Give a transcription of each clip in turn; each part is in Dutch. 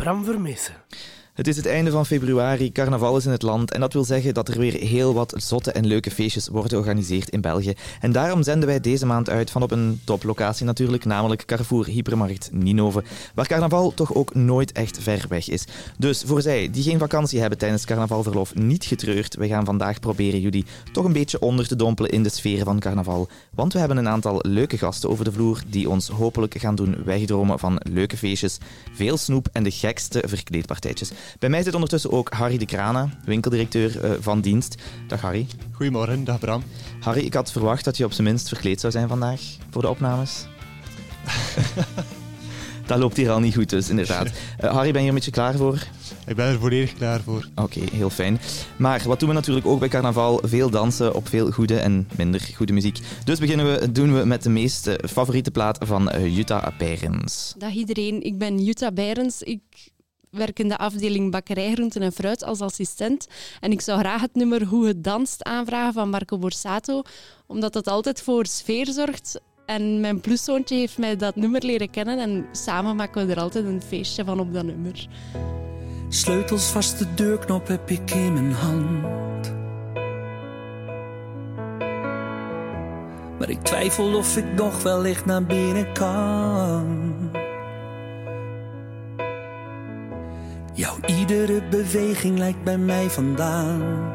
Bram Vermessen. Het is het einde van februari, carnaval is in het land en dat wil zeggen dat er weer heel wat zotte en leuke feestjes worden georganiseerd in België. En daarom zenden wij deze maand uit van op een toplocatie natuurlijk, namelijk Carrefour Hypermarkt Ninove, waar carnaval toch ook nooit echt ver weg is. Dus voor zij die geen vakantie hebben tijdens carnavalverlof, niet getreurd. We gaan vandaag proberen jullie toch een beetje onder te dompelen in de sfeer van carnaval. Want we hebben een aantal leuke gasten over de vloer die ons hopelijk gaan doen wegdromen van leuke feestjes, veel snoep en de gekste verkleedpartijtjes. Bij mij zit ondertussen ook Harry de Krana, winkeldirecteur uh, van dienst. Dag Harry. Goedemorgen, dag Bram. Harry, ik had verwacht dat je op zijn minst verkleed zou zijn vandaag voor de opnames. dat loopt hier al niet goed dus, inderdaad. Uh, Harry, ben je er een beetje klaar voor? Ik ben er volledig klaar voor. Oké, heel fijn. Maar wat doen we natuurlijk ook bij carnaval? Veel dansen op veel goede en minder goede muziek. Dus beginnen we, doen we met de meest eh, favoriete plaat van Jutta Beirens. Dag iedereen, ik ben Jutta Beirens. Ik werk in de afdeling bakkerij, groenten en fruit als assistent. En ik zou graag het nummer Hoe het danst aanvragen van Marco Borsato, omdat dat altijd voor sfeer zorgt. En mijn pluszoontje heeft mij dat nummer leren kennen en samen maken we er altijd een feestje van op dat nummer. Sleutels vast de deurknop heb ik in mijn hand. Maar ik twijfel of ik nog wellicht naar binnen kan. Jouw iedere beweging lijkt bij mij vandaan.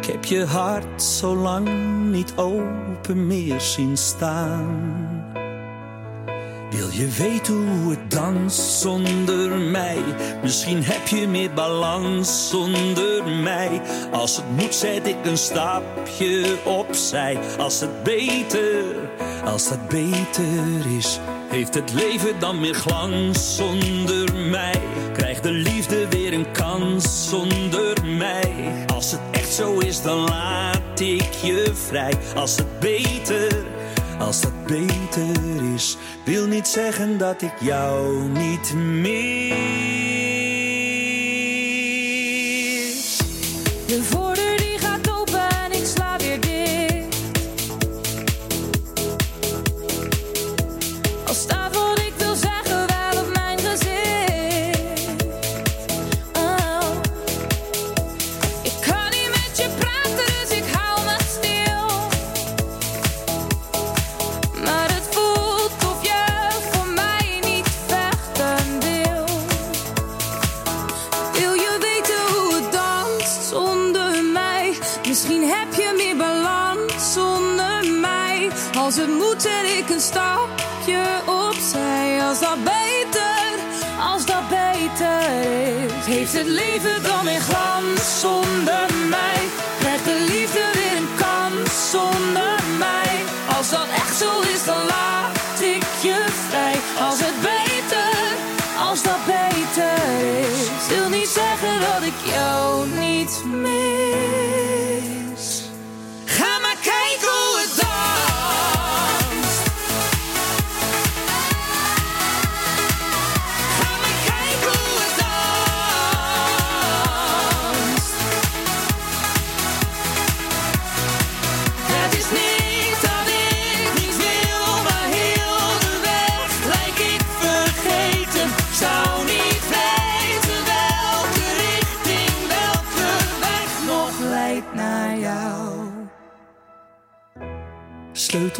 Ik heb je hart zo lang niet open meer zien staan. Wil je weten hoe het danst zonder mij? Misschien heb je meer balans zonder mij. Als het moet, zet ik een stapje opzij. Als het beter, als het beter is heeft het leven dan meer glans zonder mij? Krijgt de liefde weer een kans zonder mij? Als het echt zo is, dan laat ik je vrij. Als het beter, als het beter is, wil niet zeggen dat ik jou niet meer. Het leven dan weer glans zonder mij? Krijgt de liefde weer een kans zonder mij? Als dat echt zo is, dan laat ik je vrij. Als het beter, als dat beter is, wil niet zeggen dat ik jou niet meer.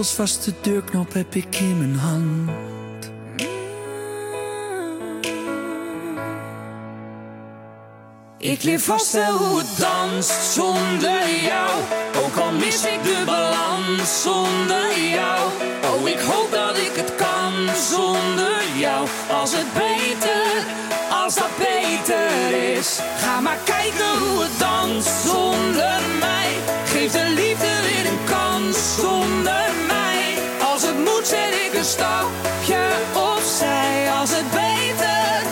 Sleutels vast, de deurknop heb ik in mijn hand. Ik leer vast wel hoe het danst zonder jou. Ook al mis ik de balans zonder jou. Oh, ik hoop dat ik het kan zonder jou. Als het beter, als dat beter is. Ga maar kijken hoe het danst zonder mij. Geef de liefde weer een kans zonder zet ik een stapje opzij als het beter,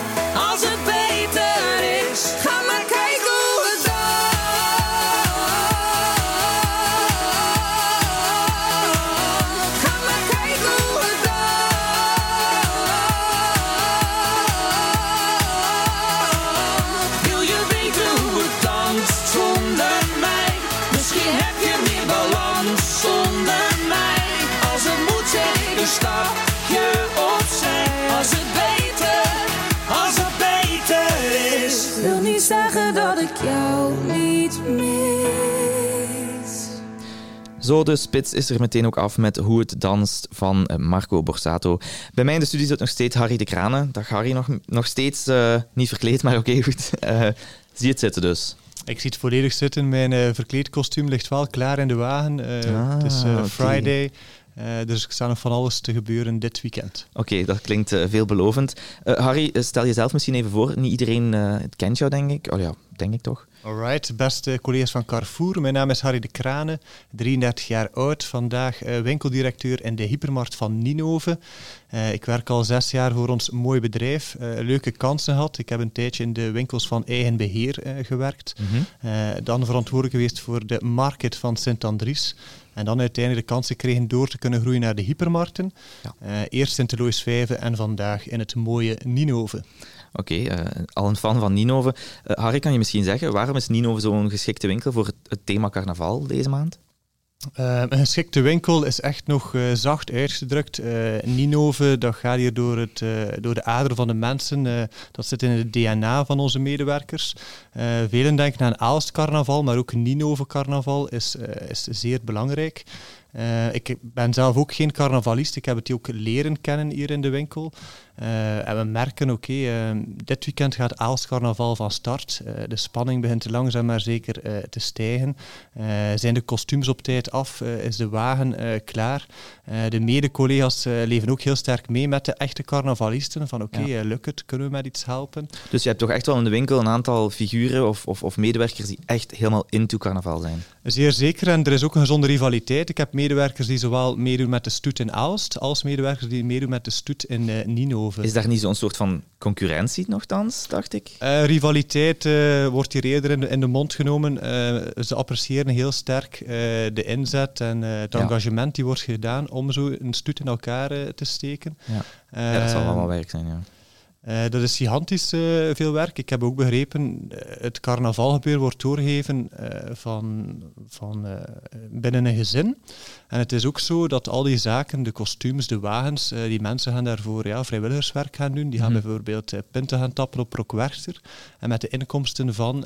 Zo, de spits is er meteen ook af met Hoe het danst van eh, Marco Borsato. Bij mij in de studie zit nog steeds Harry de Kranen. Dag Harry, nog, nog steeds uh, niet verkleed, maar oké, goed. Uh, zie het zitten dus. Ik zie het volledig zitten. Mijn uh, verkleedkostuum ligt wel klaar in de wagen. ah, het is okay. Uh, dus er staat nog van alles te gebeuren dit weekend. Oké, okay, dat klinkt uh, veelbelovend. Uh, Harry, stel jezelf misschien even voor. Niet iedereen kent jou, denk ik. Oh ja, denk ik toch? Alright, beste collega's van Carrefour. Mijn naam is Harry de Kranen, 33 jaar oud. Vandaag winkeldirecteur in de hypermarkt van Ninove. ik werk al zes jaar voor ons mooi bedrijf. leuke kansen gehad. Ik heb een tijdje in de winkels van eigen beheer gewerkt. Mm -hmm. dan verantwoordelijk geweest voor de market van Sint-Andries. En dan uiteindelijk de kans gekregen door te kunnen groeien naar de hypermarkten. Ja. Uh, eerst in Teloos Vijven en vandaag in het mooie Ninove. Oké, okay, uh, al een fan van Ninove. Uh, Harry, kan je misschien zeggen, waarom is Ninove zo'n geschikte winkel voor het, het thema carnaval deze maand? Uh, een geschikte winkel is echt nog uh, zacht uitgedrukt. Uh, Ninove, dat gaat hier door, het, door de aderen van de mensen. dat zit in het DNA van onze medewerkers. velen denken aan Aalst carnaval, maar ook Ninove carnaval is, is zeer belangrijk. ik ben zelf ook geen carnavalist. Ik heb het ook leren kennen hier in de winkel. Uh, en we merken, oké, okay, uh, dit weekend gaat Aals Carnaval van start. Uh, de spanning begint langzaam maar zeker te stijgen. zijn de kostuums op tijd af? is de wagen klaar? de mede-collega's leven ook heel sterk mee met de echte carnavalisten. Van oké, okay, ja. lukt het? Kunnen we met iets helpen? Dus je hebt toch echt wel in de winkel een aantal figuren of, of, of medewerkers die echt helemaal into carnaval zijn? Zeer zeker. En er is ook een gezonde rivaliteit. Ik heb medewerkers die zowel meedoen met de stoet in Aalst, als medewerkers die meedoen met de stoet in Nino. Is daar niet zo'n soort van concurrentie nogthans, dacht ik? Uh, rivaliteit uh, wordt hier eerder in de, in de mond genomen. Uh, ze appreciëren heel sterk de inzet en het ja. engagement die wordt gedaan om zo een stoet in elkaar te steken. Ja. ja, dat zal allemaal werk zijn, ja. Uh, dat is gigantisch uh, veel werk. Ik heb ook begrepen, uh, het carnavalgebeuren wordt doorgegeven van, van binnen een gezin. En het is ook zo dat al die zaken, de kostuums, de wagens, die mensen gaan daarvoor ja, vrijwilligerswerk gaan doen. Die gaan mm -hmm. bijvoorbeeld pinten gaan tappen op Rockwerchter. En met de inkomsten van,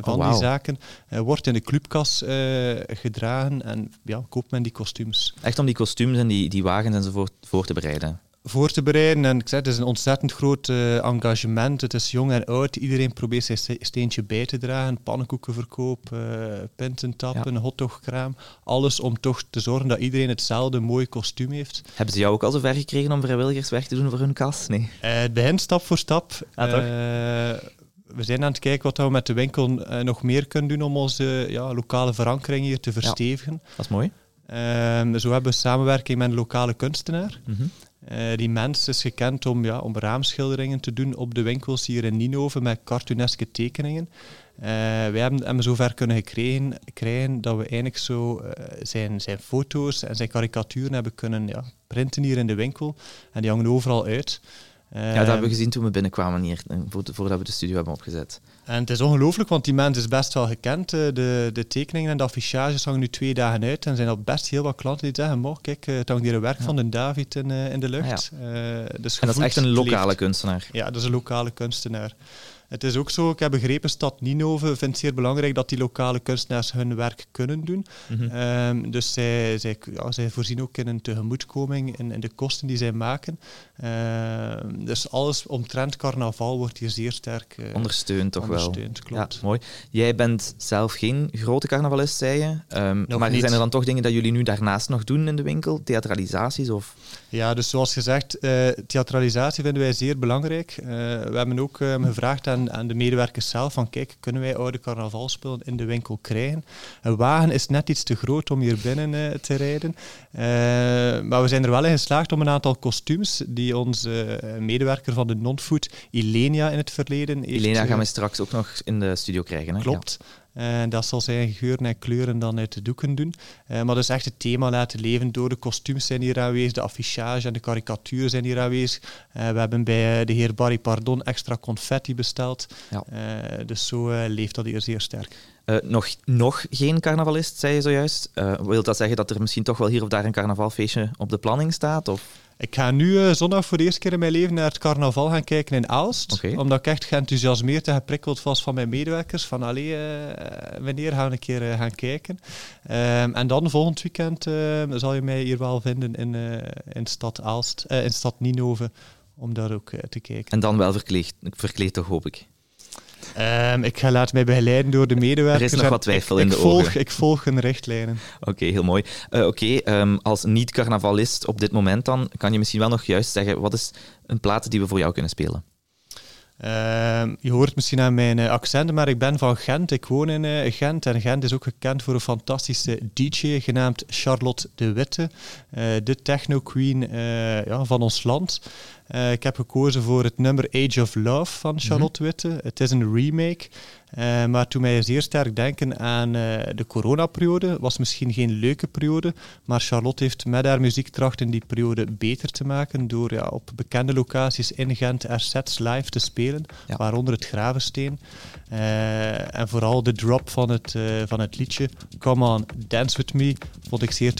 van oh, wow. die zaken wordt in de clubkas gedragen en ja, koopt men die kostuums. Echt om die kostuums en die, die wagens enzovoort voor te bereiden? Voor te bereiden. En ik zeg, het is een ontzettend groot uh, engagement. Het is jong en oud. Iedereen probeert zijn steentje bij te dragen. Pannenkoekenverkoop, uh, pinten tappen, ja. hotdogkraam. Alles om toch te zorgen dat iedereen hetzelfde mooie kostuum heeft. Hebben ze jou ook al zover gekregen om vrijwilligerswerk te doen voor hun kas? Nee. Uh, het begint stap voor stap. Ah, toch? we zijn aan het kijken wat we met de winkel nog meer kunnen doen om onze ja, lokale verankering hier te verstevigen. Ja, dat is mooi. Ehm, zo hebben we samenwerking met een lokale kunstenaar. Mm -hmm. Uh, die mens is gekend om, ja, om raamschilderingen te doen op de winkels hier in Ninove met cartooneske tekeningen. Uh, wij hebben hem zover kunnen gekregen, krijgen dat we eigenlijk zo uh, zijn, zijn foto's en zijn karikaturen hebben kunnen ja, printen hier in de winkel. En die hangen overal uit. ja, dat hebben we gezien toen we binnenkwamen hier, voordat we de studio hebben opgezet. En het is ongelooflijk, want die mens is best wel gekend. De, de tekeningen en de affichages hangen nu twee dagen uit. En er zijn al best heel wat klanten die zeggen: Mocht, kijk, het hangt hier een werk ja. van de David in, in de lucht. Ah, ja. uh, dus en dat is echt een lokale leeft. kunstenaar. Ja, dat is een lokale kunstenaar. Het is ook zo, ik heb begrepen, Stad Ninove vindt het zeer belangrijk dat die lokale kunstenaars hun werk kunnen doen. Mm -hmm. um, dus zij, zij, ja, zij voorzien ook in een tegemoetkoming in, in de kosten die zij maken. Uh, dus alles omtrent carnaval wordt hier zeer sterk uh, ondersteund, toch ondersteund, wel. Klopt. Ja, mooi. Jij bent zelf geen grote carnavalist, zei je. Um, maar niet. zijn er dan toch dingen dat jullie nu daarnaast nog doen in de winkel? Theatralisaties? Of? Ja, dus zoals gezegd, uh, theatralisatie vinden wij zeer belangrijk. Uh, we hebben ook gevraagd aan, aan de medewerkers zelf van kijk, kunnen wij oude carnavalspullen in de winkel krijgen? Een wagen is net iets te groot om hier binnen uh, te rijden. maar we zijn er wel in geslaagd om een aantal kostuums die onze medewerker van de non-food, Ilenia, in het verleden heeft... Ilenia gaan we straks ook nog in de studio krijgen. Hè? Klopt. Ja. En dat zal zijn geuren en kleuren dan uit de doeken doen. Uh, maar dus echt het thema laten leven door de kostuums zijn hier aanwezig, de affichage en de karikatuur zijn hier aanwezig. Uh, we hebben bij de heer Barry Pardon extra confetti besteld. Ja. Dus zo leeft dat hier zeer sterk. Nog, nog geen carnavalist, zei je zojuist. Wil dat zeggen dat er misschien toch wel hier of daar een carnavalfeestje op de planning staat? Of? Ik ga nu uh, zondag voor de eerste keer in mijn leven naar het carnaval gaan kijken in Aalst. Okay. Omdat ik echt geenthousiasmeerd en geprikkeld was van mijn medewerkers. Van allee, wanneer gaan we een keer gaan kijken? Um, en dan volgend weekend ehm, zal je mij hier wel vinden in, in stad Aalst, in stad Ninove. Om daar ook te kijken. En dan wel verkleed, verkleed toch, hoop ik? Um, ik ga laten mij begeleiden door de medewerkers. Er is nog wat twijfel ik, in de volg, ogen. Ik volg hun richtlijnen. Oké, heel mooi. Uh, Oké, okay, um, als niet-carnavalist op dit moment dan, kan je misschien wel nog juist zeggen, wat is een plaat die we voor jou kunnen spelen? Uh, je hoort misschien aan mijn uh, accenten, maar ik ben van Gent. Ik woon in uh, Gent en Gent is ook gekend voor een fantastische DJ genaamd Charlotte de Witte, uh, de techno queen ja, van ons land. Ik heb gekozen voor het nummer Age of Love van mhm. Charlotte mm -hmm. Witte. Het is een remake, uh, maar toen mij zeer sterk denken aan uh, de coronaperiode. Was misschien geen leuke periode, maar Charlotte heeft met haar muziek in die periode beter te maken door ja, op bekende locaties in Gent er sets live te spelen, ja. waaronder het Gravensteen. en vooral de drop van het, van het liedje Come On, Dance With Me vond ik zeer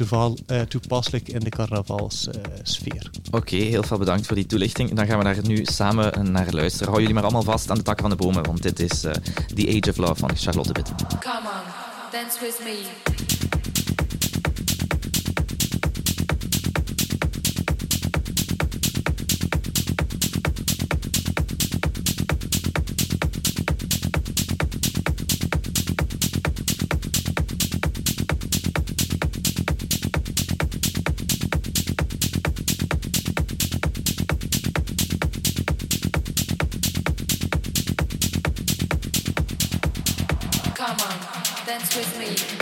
toepasselijk in de carnavalssfeer. Oké, okay, heel veel bedankt voor die toelichting. Dan gaan we daar nu samen naar luisteren. Hou jullie maar allemaal vast aan de takken van de bomen, want dit is The Age of Love van Charlotte Witt. Come on, dance with me. dance with me.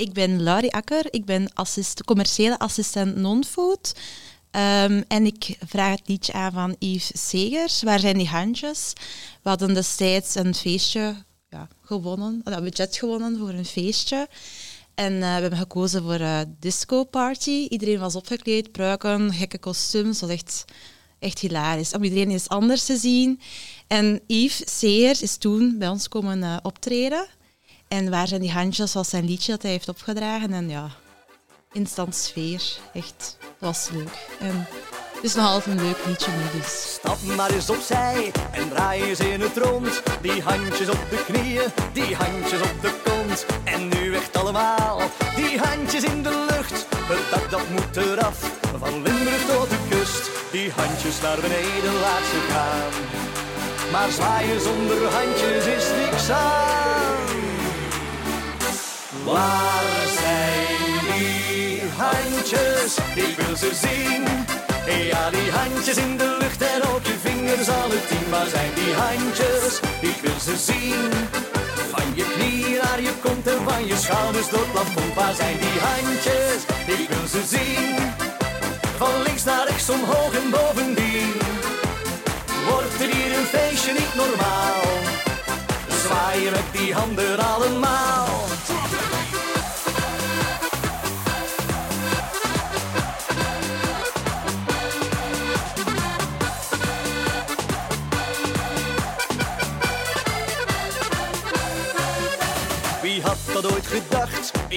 Ik ben Laurie Akker, ik ben commerciële assistent non-food. Ehm, en ik vraag het liedje aan van Yves Segers. Waar zijn die handjes? We hadden destijds een feestje ja, gewonnen, een budget gewonnen voor een feestje. En uh, we hebben gekozen voor een disco party. Iedereen was opgekleed, pruiken, gekke kostuums. Dat was echt, echt hilarisch. Om iedereen eens anders te zien. En Yves Seers is toen bij ons komen uh, optreden. En waar zijn die handjes was zijn liedje dat hij heeft opgedragen. En ja, instant sfeer. Echt, was leuk. En het is nog altijd een leuk liedje nu dus. Stap maar eens opzij en draai eens in het rond. Die handjes op de knieën, die handjes op de kont. En nu echt allemaal, die handjes in de lucht. Het dak dat moet eraf, van Limburg tot de kust. Die handjes naar beneden laat ze gaan. Maar zwaaien zonder handjes is niks aan. Waar zijn die handjes? Ik wil ze zien. Ja, die handjes in de lucht en ook je vingers alle tien. Waar zijn die handjes? Ik wil ze zien. Van je knieën naar je kont en van je schouders door het plafond. Waar zijn die handjes? Ik wil ze zien. Van links naar rechts, omhoog en bovendien. Wordt er hier een feestje niet normaal? Zwaaien met die handen allemaal.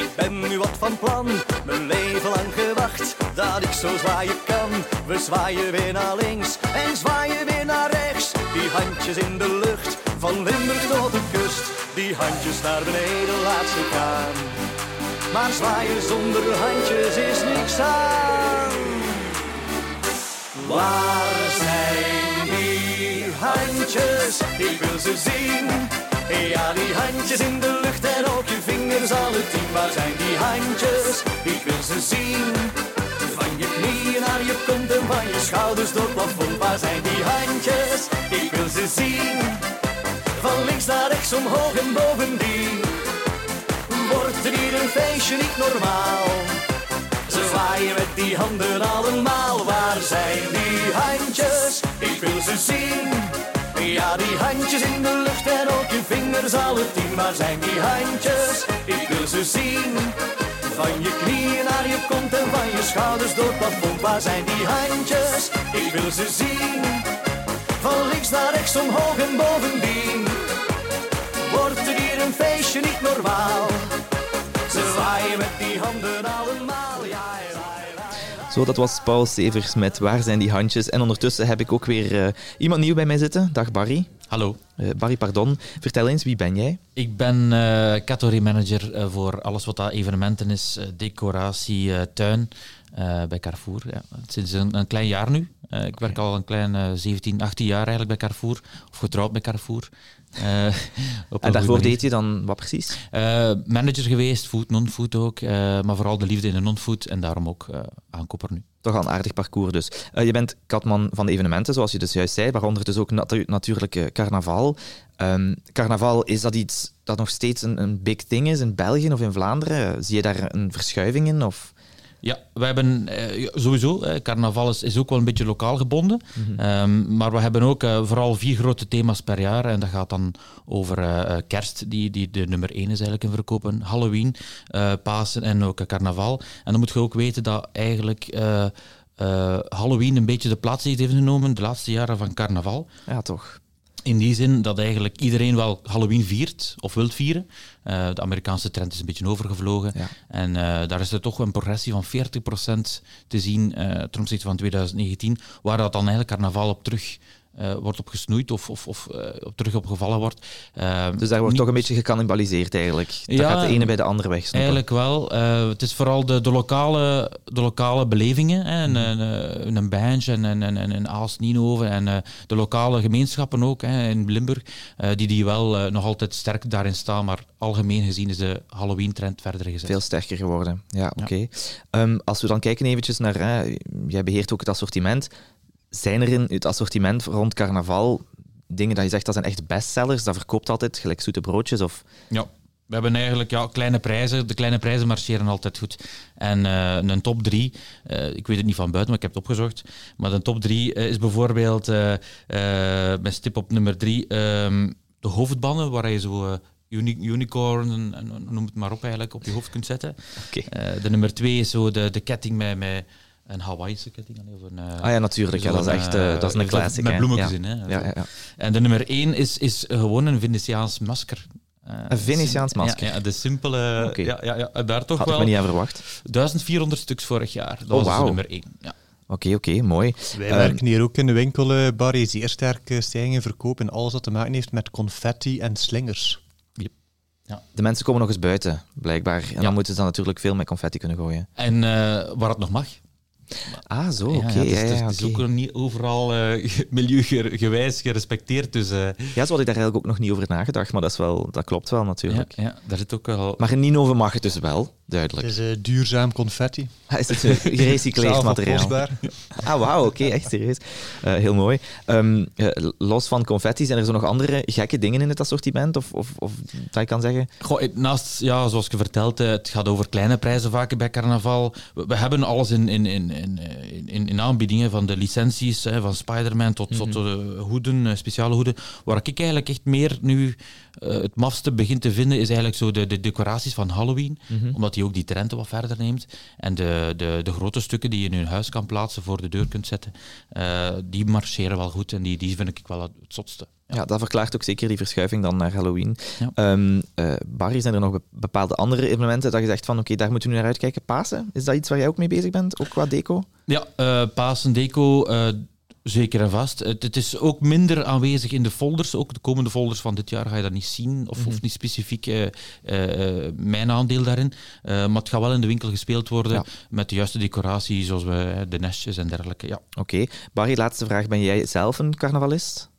Ik ben nu wat van plan. Mijn leven lang gewacht dat ik zo zwaaien kan. We zwaaien weer naar links en zwaaien weer naar rechts. Die handjes in de lucht, van Limburg tot de kust. Die handjes naar beneden laat ze gaan. Maar zwaaien zonder handjes is niks aan. Waar zijn die handjes? Ik wil ze zien. Ja, die handjes in de lucht en ook je vingers alle tien. Waar zijn die handjes? Ik wil ze zien. Van je knieën naar je kont en van je schouders door het plafond. Waar zijn die handjes? Ik wil ze zien. Van links naar rechts, omhoog en bovendien. Wordt er hier een feestje niet normaal? Ze zwaaien met die handen allemaal. Waar zijn die handjes? Ik wil ze zien. Ja, die handjes in de lucht en ook je vingers alle tien. Waar zijn die handjes? Ik wil ze zien. Van je knieën naar je kont en van je schouders door het plafond. Waar zijn die handjes? Ik wil ze zien. Van links naar rechts, omhoog en bovendien. Wordt er hier een feestje niet normaal? Ze zwaaien met die handen allemaal. Zo, dat was Paul Severs met Waar zijn die handjes? En ondertussen heb ik ook weer eh, iemand nieuw bij mij zitten. Dag Barry. Hallo. Eh, Barry, pardon. Vertel eens, wie ben jij? Ik ben eh categorie manager voor alles wat dat evenementen is, decoratie, tuin bij Carrefour. Ja. Sinds een, een klein jaar nu. Ik werk al een klein eh, 17, 18 jaar eigenlijk bij Carrefour. Of getrouwd bij Carrefour. Eh, En daarvoor deed je dan wat precies? Eh, manager geweest, food, non-food ook. eh, maar vooral de liefde in de non-food en daarom ook aankoper nu. Toch al een aardig parcours dus. Je bent katman van de evenementen, zoals je dus juist zei, waaronder dus ook natu- natuurlijk carnaval. Ehm, carnaval, is dat iets dat nog steeds een, een big thing is in België of in Vlaanderen? Zie je daar een verschuiving in? Of? Ja, we hebben eh, sowieso, eh, carnaval is, is ook wel een beetje lokaal gebonden. Ehm, maar we hebben ook eh, vooral vier grote thema's per jaar. En dat gaat dan over eh, eh, kerst, die, die de nummer één is eigenlijk in verkopen. Halloween, Pasen en ook carnaval. En dan moet je ook weten dat eigenlijk Halloween een beetje de plaats heeft ingenomen de laatste jaren van carnaval. Ja, toch. In die zin dat eigenlijk iedereen wel Halloween viert of wilt vieren. Eh, de Amerikaanse trend is een beetje overgevlogen. Ja. En eh, daar is er toch een progressie van 40% te zien eh, ten opzichte van 2019, waar dat dan eigenlijk carnaval op terug eh, wordt op gesnoeid of, of, of eh, op terug op gevallen wordt. Eh, Dus daar wordt niet- toch een beetje gecannibaliseerd eigenlijk. Dat Ja, gaat de ene bij de andere weg. Eigenlijk wel. Eh, het is vooral de, de, lokale, de lokale belevingen. Hè. Mhm. Een, een, een Banj en een, een, een Aals Nienhoven en de lokale gemeenschappen ook hè, in Limburg, die, die wel nog altijd sterk daarin staan. Maar algemeen gezien is de Halloween-trend verder gezet. Veel sterker geworden. Ja, oké. Ehm, als we dan kijken eventjes naar, jij beheert ook het assortiment. Zijn er in het assortiment rond carnaval dingen dat je zegt dat zijn echt bestsellers? Dat verkoopt altijd, gelijk zoete broodjes? Of... Ja, We hebben eigenlijk ja, kleine prijzen. De kleine prijzen marcheren altijd goed. En eh, een top 3, ik weet het niet van buiten, maar ik heb het opgezocht. Maar de top 3 is bijvoorbeeld met stip op nummer 3 ehm, de hoofdbanden, waar je zo uni unicorn, noem het maar op eigenlijk, op je hoofd kunt zetten. Okay. de nummer 2 is zo de, de ketting met, met een Hawaïse ketting. Of een, ah ja, natuurlijk. Ja, dat is echt dat is een classic. Met bloemetjes in. Hè, ja, ja, En de nummer 1 is, is gewoon een Venetiaans masker. Uh, een Venetiaans masker? Ja, ja, de simpele... Okay. Ja, ja, ja, daar toch Had wel... ik me niet aan verwacht. 1400 stuks vorig jaar. Dat oh, was wow. nummer 1. Ja. Oké, okay, oké, okay, mooi. Wij um, werken hier ook in de winkel, Barry. Zeer sterke stijgingen verkoop en alles wat te maken heeft met confetti en slingers. Yep. Ja. De mensen komen nog eens buiten, blijkbaar. En dan moeten ze dan natuurlijk veel met confetti kunnen gooien. En uh, waar het nog mag. Ah, zo, oké. Okay. Ja, ja, dus, het is ook niet overal uh, milieugewijs gerespecteerd. Dus, uh... Ja, zo had ik daar eigenlijk ook nog niet over nagedacht, maar dat, is wel, dat klopt wel natuurlijk. Ja, ja daar zit ook wel... Maar in Ninove mag het dus wel, duidelijk. Het is uh, duurzaam confetti. Ah, is het gerecycleerd materiaal? Ah, wauw, oké, okay, echt serieus. heel mooi. Um, los van confetti, zijn er zo nog andere gekke dingen in het assortiment? Of, of, of dat je kan zeggen? Goh, naast, ja, zoals je vertelt, het gaat over kleine prijzen vaak bij carnaval. We, we hebben alles in, in, in in, in, in, aanbiedingen van de licenties, hè, van Spider-Man tot, tot uh, hoeden, speciale hoeden. Waar ik eigenlijk echt meer nu uh, het mafste begin te vinden, is eigenlijk zo de, de decoraties van Halloween. Mm -hmm. Omdat die ook die trend wat verder neemt. En de, de, de grote stukken die je in je huis kan plaatsen, voor de deur kunt zetten, uh, die marcheren wel goed en die, die vind ik wel het zotste. Ja. ja. dat verklaart ook zeker die verschuiving dan naar Halloween. Ja. Um, uh, Barry, zijn er nog bepaalde andere evenementen dat je zegt van oké, okay, daar moeten we nu naar uitkijken? Pasen, is dat iets waar jij ook mee bezig bent, ook qua deco? Ja, uh, Pasen, deco, uh, zeker en vast. Het, het, is ook minder aanwezig in de folders. Ook de komende folders van dit jaar ga je dat niet zien, of, Mhm. of niet specifiek mijn aandeel daarin. maar het gaat wel in de winkel gespeeld worden Ja. met de juiste decoratie, zoals we, de nestjes en dergelijke. Ja. Oké. Barry, laatste vraag. Ben jij zelf een carnavalist?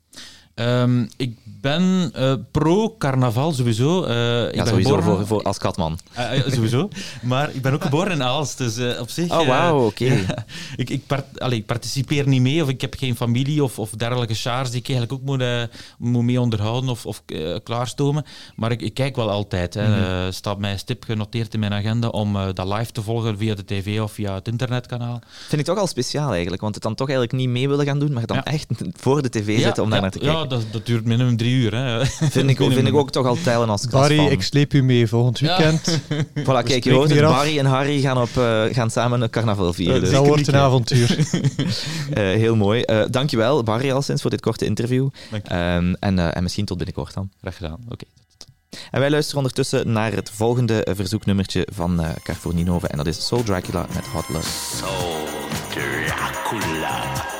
Um, ik ben uh, pro-carnaval sowieso. Uh, ik Ja, ben sowieso geboren- voor, voor, als katman. Uh, uh, sowieso. maar ik ben ook geboren in Aalst, dus uh, op zich... Oh, wauw, oké. ja, ik, ik, part, allee, ik participeer niet mee, of ik heb geen familie of, of dergelijke chars die ik eigenlijk ook moet, moet mee onderhouden of, of klaarstomen. Maar ik, ik kijk wel altijd. Hè. Mhm. Staat mij stip genoteerd in mijn agenda om dat live te volgen via de tv of via het internetkanaal. Vind ik toch al speciaal eigenlijk, want het dan toch eigenlijk niet mee willen gaan doen, maar dan Ja. echt voor de tv zitten om daar naar te kijken. Ja, dat, dat duurt minimum drie uur. Hè. Vind ik, vind ik ook toch al tellen als, als Barry, ik sleep u mee volgend Ja. weekend. Voilà, kijk, je hoort het. af. Barry en Harry gaan, op, uh, gaan samen een carnaval vieren. Dus, dat wordt een avontuur. uh, heel mooi. Uh, dankjewel, Barry, al sinds voor dit korte interview. Um, en, uh, en misschien tot binnenkort dan. Graag gedaan. Oké. En wij luisteren ondertussen naar het volgende verzoeknummertje van uh, Carrefour Ninove. En dat is Soul Dracula met Hot Love. Soul Dracula.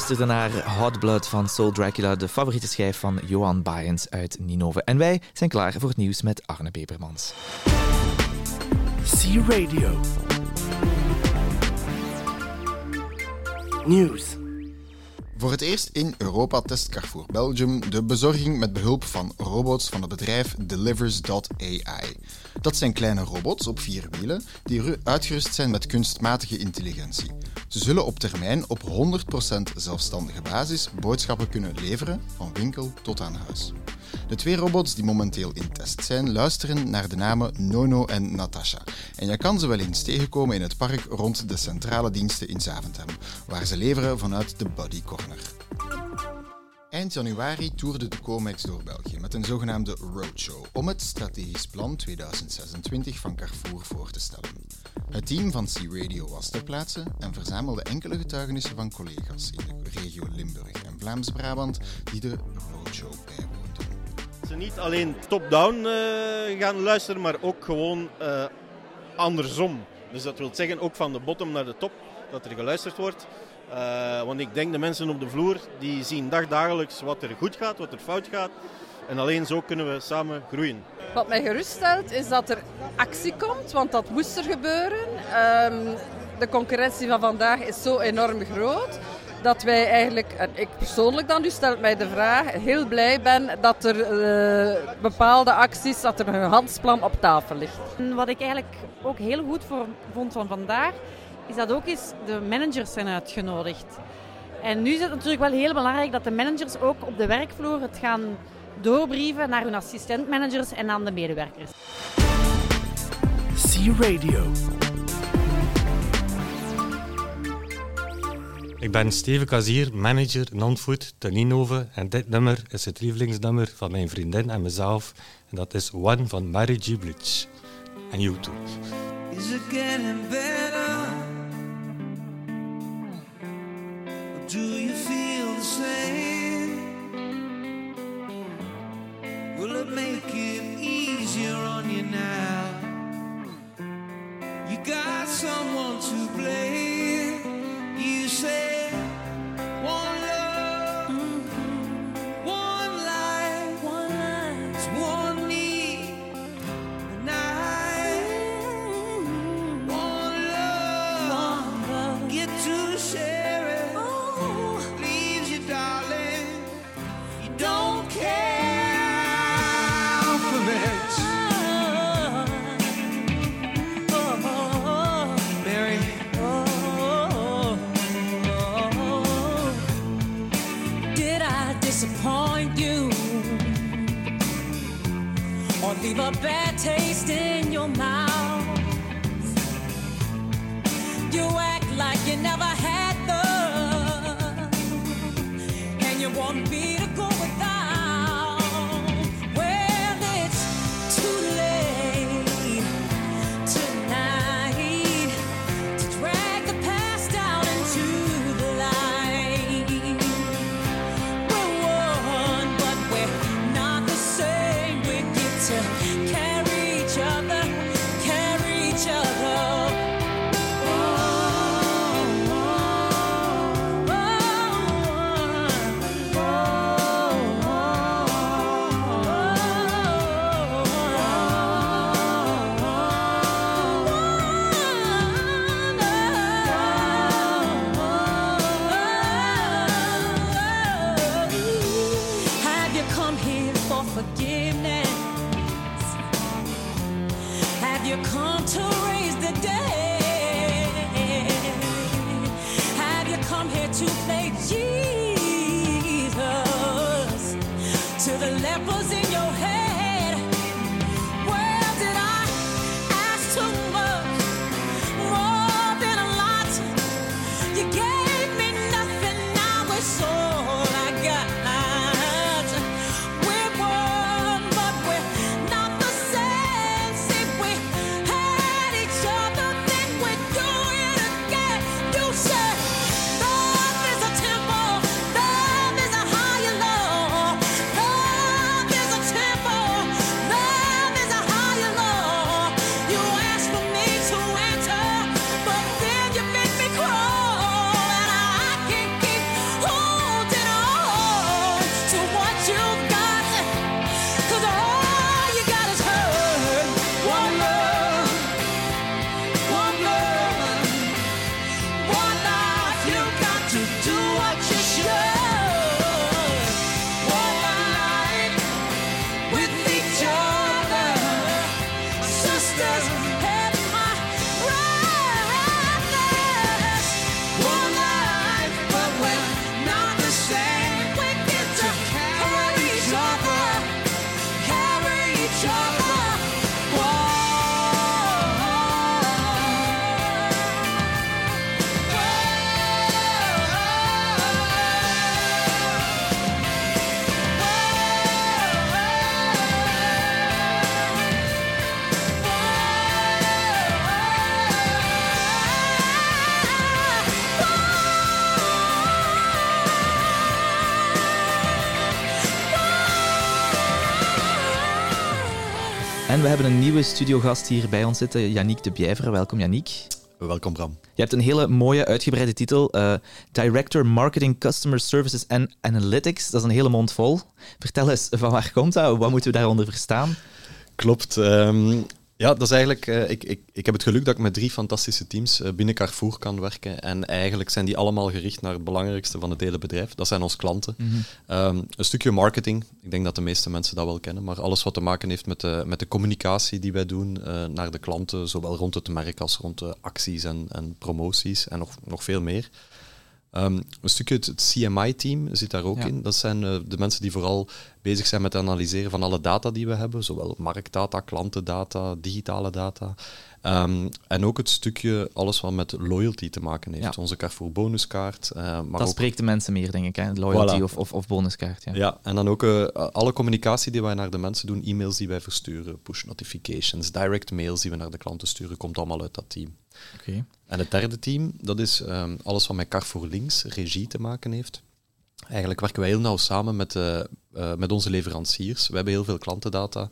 We luisterden naar Hot Blood van Soul Dracula, de favoriete schijf van Johan Baens uit Ninove. En wij zijn klaar voor het nieuws met Arne Bebermans. C Radio. Nieuws. Voor het eerst in Europa test Carrefour Belgium de bezorging met behulp van robots van het bedrijf Delivers.ai. Dat zijn kleine robots op vier wielen die ru- uitgerust zijn met kunstmatige intelligentie. Ze zullen op termijn op 100% zelfstandige basis boodschappen kunnen leveren, van winkel tot aan huis. De twee robots die momenteel in test zijn, luisteren naar de namen Nono en Natasha. En je kan ze wel eens tegenkomen in het park rond de centrale diensten in Zaventem, waar ze leveren vanuit de Buddy Corner. Eind januari toerde de Comex door België met een zogenaamde roadshow om het strategisch plan 2026 van Carrefour voor te stellen. Het team van C-Radio was ter plaatse en verzamelde enkele getuigenissen van collega's in de regio Limburg en Vlaams-Brabant die de roadshow bijwoonden. Ze niet alleen top-down eh, gaan luisteren, maar ook gewoon eh, andersom. Dus dat wil zeggen ook van de bottom naar de top, dat er geluisterd wordt. Eh, want ik denk de mensen op de vloer die zien dagdagelijks wat er goed gaat, wat er fout gaat. En alleen zo kunnen we samen groeien. Wat mij geruststelt is dat er actie komt, want dat moest er gebeuren. Ehm, de concurrentie van vandaag is zo enorm groot dat wij eigenlijk, en ik persoonlijk dan, u stelt mij de vraag, heel blij ben dat er eh, bepaalde acties, dat er een handsplan op tafel ligt. En wat ik eigenlijk ook heel goed voor, vond van vandaag, is dat ook eens de managers zijn uitgenodigd. En nu is het natuurlijk wel heel belangrijk dat de managers ook op de werkvloer het gaan doorbrieven naar hun assistentmanagers en aan de medewerkers. C Radio. Ik ben Steven Kazier, manager non-food te Ninove en dit nummer is het lievelingsnummer van mijn vriendin en mezelf en dat is One van Mary G. Blige en YouTube. Is it getting better? Do you En we hebben een nieuwe studiogast hier bij ons zitten, Yannick de Bijver. Welkom Yannick. Welkom Bram. Je hebt een hele mooie uitgebreide titel, eh, Director Marketing Customer Services and Analytics. Dat is een hele mond vol. Vertel eens, van waar komt dat? Wat moeten we daaronder verstaan? Klopt. ehm, ja, dat is eigenlijk. eh, ik, ik, ik heb het geluk dat ik met drie fantastische teams eh, binnen Carrefour kan werken. En eigenlijk zijn die allemaal gericht naar het belangrijkste van het hele bedrijf. Dat zijn onze klanten. Mhm. Ehm, een stukje marketing. Ik denk dat de meeste mensen dat wel kennen. Maar alles wat te maken heeft met de, met de communicatie die wij doen eh, naar de klanten. Zowel rond het merk als rond de acties en, en promoties. En nog, nog veel meer. Ehm, een stukje het, het CMI-team zit daar ook Ja. in. Dat zijn eh, de mensen die vooral bezig zijn met het analyseren van alle data die we hebben, zowel marktdata, klantendata, digitale data. Ehm, en ook het stukje alles wat met loyalty te maken heeft. Onze Carrefour bonuskaart. eh, maar dat ook spreekt de mensen meer, denk ik. Hè? Loyalty Voilà. of, of, of bonuskaart. Ja. ja, en dan ook eh, alle communicatie die wij naar de mensen doen, e-mails die wij versturen, push notifications, direct mails die we naar de klanten sturen, komt allemaal uit dat team. En het derde team, dat is ehm, alles wat met Carrefour Links, regie te maken heeft. Eigenlijk werken wij heel nauw samen met, eh, eh, met onze leveranciers. We hebben heel veel klantendata.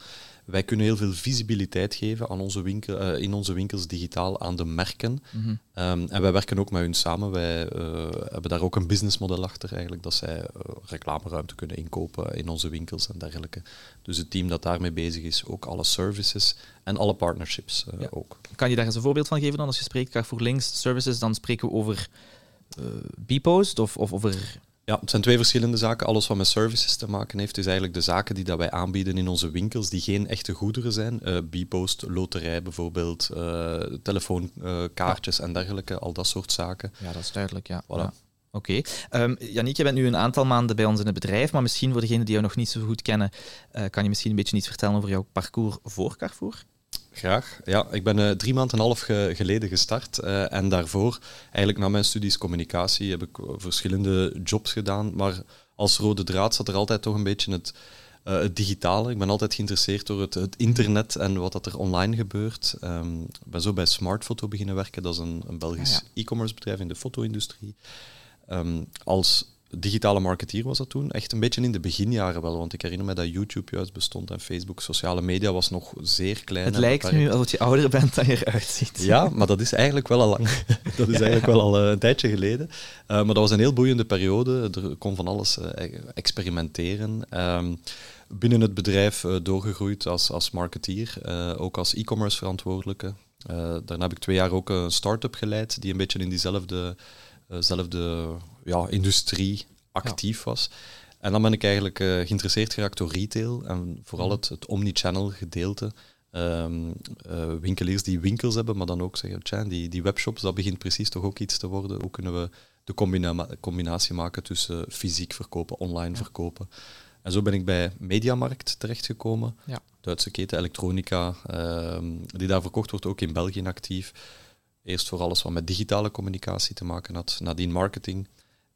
Wij kunnen heel veel visibiliteit geven aan onze winkel, eh, in onze winkels digitaal aan de merken. Mhm. Ehm, en wij werken ook met hun samen. Wij eh, hebben daar ook een businessmodel achter, eigenlijk, dat zij eh, reclameruimte kunnen inkopen in onze winkels en dergelijke. Dus het team dat daarmee bezig is, ook alle services en alle partnerships ook. Kan je daar eens een voorbeeld van geven dan? Als je spreekt Carrefour Links Services, dan spreken we over eh Bpost of, of over... Ja, het zijn twee verschillende zaken. Alles wat met services te maken heeft, is eigenlijk de zaken die dat wij aanbieden in onze winkels, die geen echte goederen zijn. Eh Bpost, loterij bijvoorbeeld, eh, telefoonkaartjes en dergelijke, al dat soort zaken. Ja, dat is duidelijk, ja. Voilà. Ja. Oké. Ehm Yannick, je bent nu een aantal maanden bij ons in het bedrijf, maar misschien voor degenen die jou nog niet zo goed kennen, eh, kan je misschien een beetje iets vertellen over jouw parcours voor Carrefour? Graag. Ja, ik ben eh, drie maanden en een half ge- geleden gestart. eh, en daarvoor, eigenlijk na mijn studies communicatie, heb ik eh, verschillende jobs gedaan. Maar als rode draad zat er altijd toch een beetje het, het digitale. Ik ben altijd geïnteresseerd door het, het internet en wat dat er online gebeurt. Ehm, ik ben zo bij Smartfoto beginnen werken. Dat is een, een Belgisch Ah, e-commerce bedrijf in de foto-industrie. Ehm, als digitale marketeer was dat toen. Echt een beetje in de beginjaren wel, want ik herinner me dat YouTube juist bestond en Facebook, sociale media was nog zeer klein. Het lijkt beperkt. nu alsof je ouder bent dan je eruit ziet. Ja, maar dat is eigenlijk wel al lang. dat is eigenlijk wel al eh, een tijdje geleden. Eh, maar dat was een heel boeiende periode. Er kon van alles eh, experimenteren. Ehm, binnen het bedrijf doorgegroeid als, als marketeer, ook als e-commerce verantwoordelijke. Daarna heb ik twee jaar ook een start-up geleid die een beetje in diezelfde zelfde, ja, industrie actief was. En dan ben ik eigenlijk eh, geïnteresseerd geraakt door retail en vooral het, het omnichannel gedeelte. Ehm, eh, winkeliers die winkels hebben, maar dan ook zeggen, tja, die, die webshops, dat begint precies toch ook iets te worden. Hoe kunnen we de combina combinatie maken tussen fysiek verkopen, online verkopen? En zo ben ik bij Mediamarkt terechtgekomen. Ja. Duitse keten elektronica, ehm, die daar verkocht wordt, ook in België actief. Eerst voor alles wat met digitale communicatie te maken had, nadien marketing.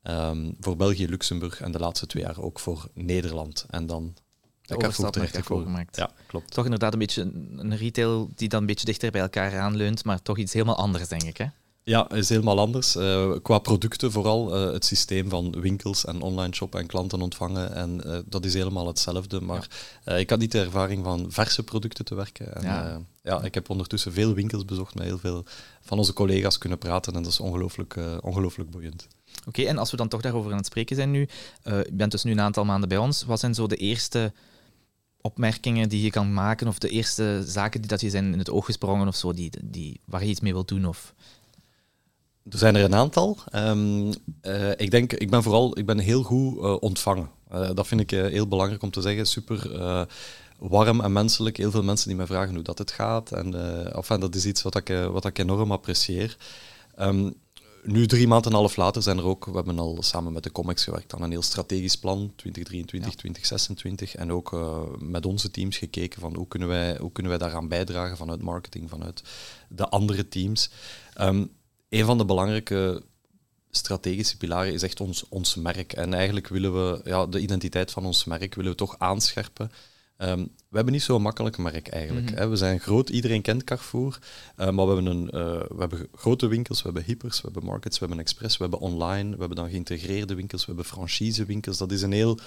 Ehm, voor België, Luxemburg en de laatste twee jaar ook voor Nederland. En dan De overstap naar. Carrefour gemaakt. Ja, klopt. Toch inderdaad een beetje een een retail die dan een beetje dichter bij elkaar aanleunt, maar toch iets helemaal anders, denk ik. Hè? Ja, is helemaal anders. Eh, qua producten vooral, eh, het systeem van winkels en online shoppen en klanten ontvangen. En eh, dat is helemaal hetzelfde. Maar ik had niet de ervaring van verse producten te werken. En, Ja. ja. ja, ik heb ondertussen veel winkels bezocht, met heel veel van onze collega's kunnen praten. En dat is ongelooflijk, ongelooflijk boeiend. Oké, en als we dan toch daarover aan het spreken zijn nu, je bent dus nu een aantal maanden bij ons. Wat zijn zo de eerste opmerkingen die je kan maken, of de eerste zaken die dat je zijn in het oog gesprongen of zo, die, die, waar je iets mee wilt doen? Of... Er zijn er een aantal. Ehm, eh, ik denk, ik ben vooral ik ben heel goed eh, ontvangen. Eh, dat vind ik heel belangrijk om te zeggen. Super warm en menselijk. Heel veel mensen die mij vragen hoe dat het gaat. En enfin, dat is iets wat ik, wat ik enorm apprecieer. Ehm, nu, drie maanden en een half later, zijn er ook, we hebben al samen met de comics gewerkt aan een heel strategisch plan, 2023, 2026. En ook met onze teams gekeken van hoe kunnen, wij, hoe kunnen wij daaraan bijdragen vanuit marketing, vanuit de andere teams. Ehm, een van de belangrijke strategische pilaren is echt ons, ons merk. En eigenlijk willen we ja, de identiteit van ons merk willen we toch aanscherpen. Ehm, we hebben niet zo'n makkelijk merk eigenlijk. Mhm. We zijn groot, iedereen kent Carrefour, eh, maar we hebben, een, eh, we hebben grote winkels, we hebben hypers, we hebben markets, we hebben express, we hebben online, we hebben dan geïntegreerde winkels, we hebben franchisewinkels. Dat is een heel,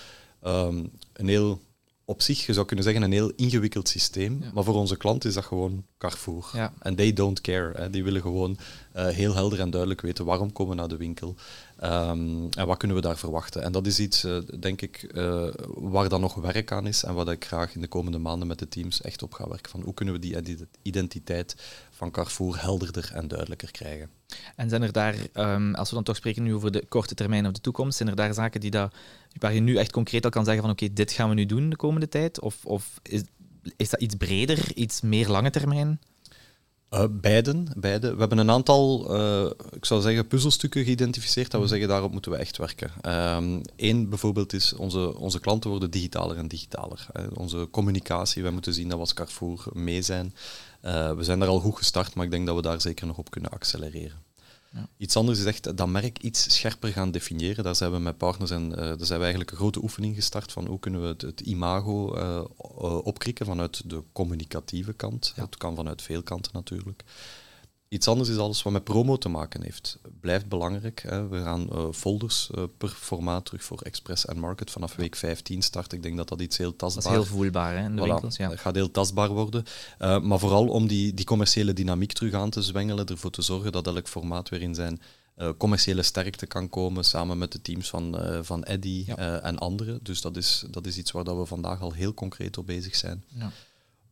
ehm, een heel op zich, je zou kunnen zeggen, een heel ingewikkeld systeem. Maar voor onze klant is dat gewoon Carrefour. Ja. En they don't care. Hè. Die willen gewoon eh, heel helder en duidelijk weten waarom komen we naar de winkel. Ehm, en wat kunnen we daar verwachten. En dat is iets, eh, denk ik, eh, waar dan nog werk aan is. En wat ik graag in de komende maanden met de teams echt op ga werken. Van hoe kunnen we die ident- identiteit van Carrefour helderder en duidelijker krijgen. En zijn er daar, ehm, als we dan toch spreken nu over de korte termijn of de toekomst, zijn er daar zaken die dat, waar je nu echt concreet al kan zeggen van oké, dit gaan we nu doen de komende tijd? Of, of is, is dat iets breder, iets meer lange termijn? Uh, beiden, beide. We hebben een aantal, uh, ik zou zeggen, puzzelstukken geïdentificeerd dat we zeggen, daarop moeten we echt werken. Eén um, bijvoorbeeld is, onze, onze klanten worden digitaler en digitaler. Onze communicatie, wij moeten zien dat we als Carrefour mee zijn. Uh, we zijn daar al goed gestart, maar ik denk dat we daar zeker nog op kunnen accelereren. Ja. Iets anders is echt dat merk iets scherper gaan definiëren. Daar zijn we met partners en uh, daar zijn we eigenlijk een grote oefening gestart van hoe kunnen we het, het imago uh, opkrikken vanuit de communicatieve kant. Ja. Het kan vanuit veel kanten natuurlijk. Iets anders is alles wat met promo te maken heeft. Blijft belangrijk. Hè. We gaan uh, folders uh, per formaat terug voor Express en Market vanaf week 15 starten. Ik denk dat dat iets heel tastbaar is. Dat is heel voelbaar hè, in de voilà. winkels. Ja. Het gaat heel tastbaar worden. Uh, maar vooral om die, die commerciële dynamiek terug aan te zwengelen, ervoor te zorgen dat elk formaat weer in zijn commerciële sterkte kan komen, samen met de teams van, van Eddy ja. en anderen. Dus dat is, dat is iets waar dat we vandaag al heel concreet op bezig zijn. Ja.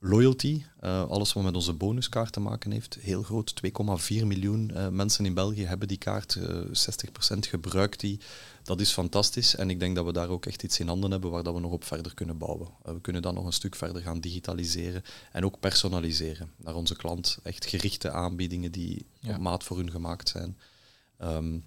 Loyalty, alles wat met onze bonuskaart te maken heeft, heel groot. 2,4 miljoen mensen in België hebben die kaart, 60% gebruikt die. Dat is fantastisch en ik denk dat we daar ook echt iets in handen hebben waar dat we nog op verder kunnen bouwen. we kunnen dan nog een stuk verder gaan digitaliseren en ook personaliseren naar onze klant. Echt gerichte aanbiedingen die ja. op maat voor hun gemaakt zijn. Um,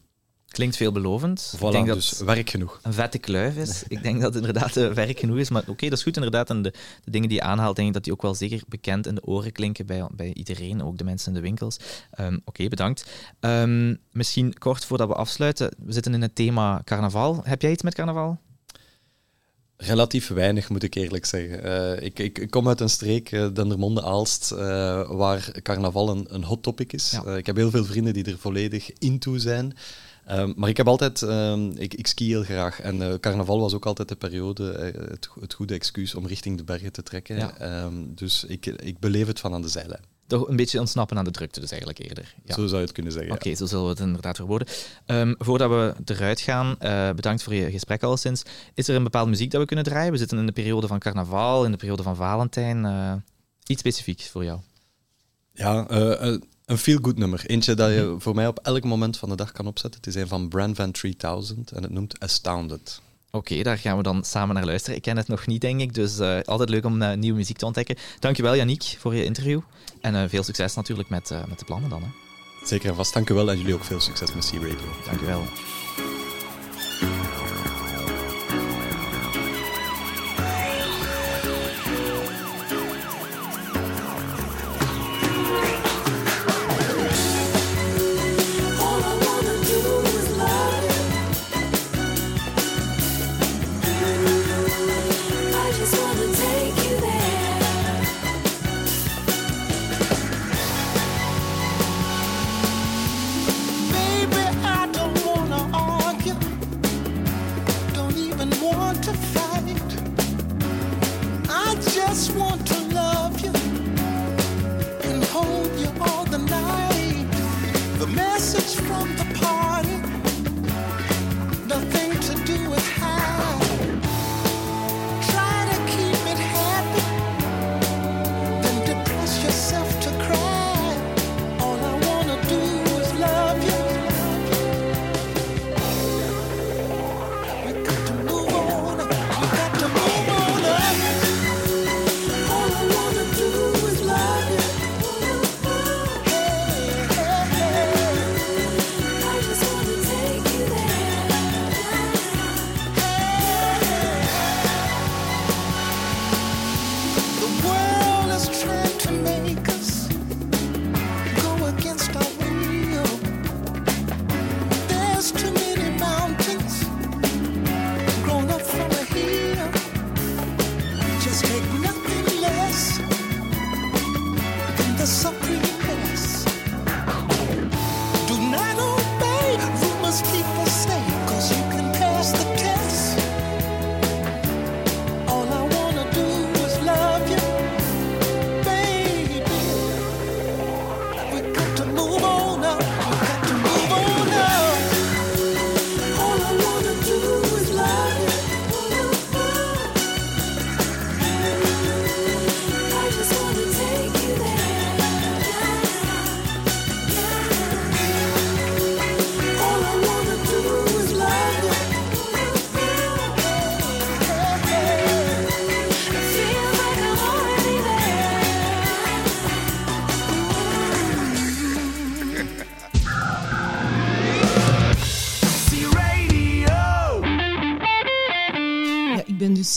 Klinkt veelbelovend. Voilà, ik denk dat dus werk genoeg. Een vette kluif is. ik denk dat het inderdaad uh, werk genoeg is. Maar oké, okay, dat is goed inderdaad. En de, de, dingen die je aanhaalt, denk ik dat die ook wel zeker bekend in de oren klinken bij, bij iedereen, ook de mensen in de winkels. Um, oké, okay, bedankt. Um, misschien kort voordat we afsluiten. We zitten in het thema carnaval. Heb jij iets met carnaval? Relatief weinig, moet ik eerlijk zeggen. Uh, ik, ik, ik, kom uit een streek, uh, Dendermonde-Aalst, uh, waar carnaval een, een hot topic is. Ja. ik heb heel veel vrienden die er volledig into zijn. Um, maar ik heb altijd, um, ik, ik ski heel graag. En uh, carnaval was ook altijd de periode, uh, het, het, goede excuus om richting de bergen te trekken. Ja. Um, dus ik, ik beleef het van aan de zijlijn. Toch een beetje ontsnappen aan de drukte, dus eigenlijk eerder. Ja. Zo zou je het kunnen zeggen. Oké, okay, ja. zo zullen we het inderdaad verwoorden. voordat we eruit gaan, uh, bedankt voor je gesprek alleszins. Is er een bepaalde muziek dat we kunnen draaien? We zitten in de periode van carnaval, in de periode van Valentijn. Iets specifieks voor jou? Ja, een feel-good nummer. Eentje dat je voor mij op elk moment van de dag kan opzetten. Het is een van Brand Van 3000 en het noemt Astounded. Oké, okay, daar gaan we dan samen naar luisteren. Ik ken het nog niet, denk ik, dus uh, altijd leuk om uh, nieuwe muziek te ontdekken. Dankjewel, Yannick, voor je interview. En uh, veel succes natuurlijk met, met de plannen dan. Hè. Zeker en vast, dankjewel. En jullie ook veel succes met C-Radio. Dankjewel.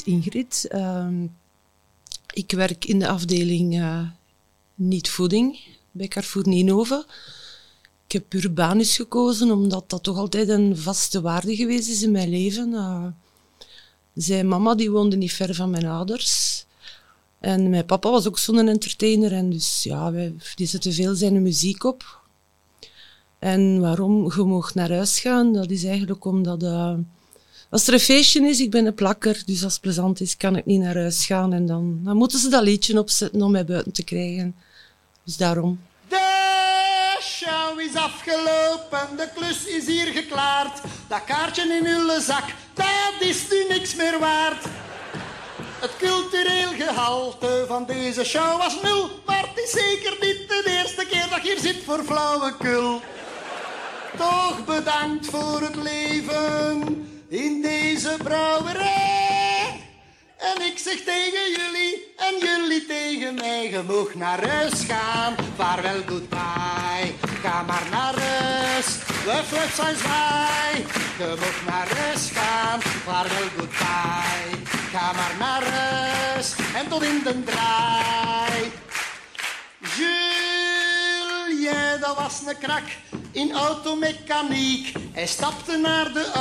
Ingrid. Ehm, ik werk in de afdeling eh, niet-voeding bij Carrefour Ninove. Ik heb Urbanus gekozen omdat dat toch altijd een vaste waarde geweest is in mijn leven. Eh, zijn mama die woonde niet ver van mijn ouders. En mijn papa was ook zo'n entertainer. En dus ja, wij, die zette veel zijn muziek op. En waarom je mag naar huis gaan, dat is eigenlijk omdat... als er een feestje is, ik ben een plakker, dus als het plezant is, kan ik niet naar huis gaan. En dan, dan moeten ze dat liedje opzetten om mij buiten te krijgen. Dus daarom. De show is afgelopen, de klus is hier geklaard. Dat kaartje in uw zak, dat is nu niks meer waard. Het cultureel gehalte van deze show was nul, maar het is zeker niet de eerste keer dat je hier zit voor flauwekul. Toch bedankt voor het leven in deze brouwerij. En ik zeg tegen jullie en jullie tegen mij, je mag naar huis gaan. Vaarwel, goodbye. Ga maar naar huis. Wuif, wuif, zwaai, zwaai. Je mag naar huis gaan. Vaarwel, goodbye. Ga maar naar huis. En tot in de draai. Julien, dat was een krak in automechaniek. Hij stapte naar de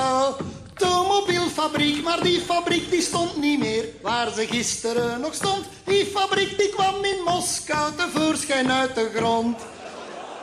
automobielfabriek, maar die fabriek die stond niet meer waar ze gisteren nog stond. Die fabriek die kwam in Moskou tevoorschijn uit de grond.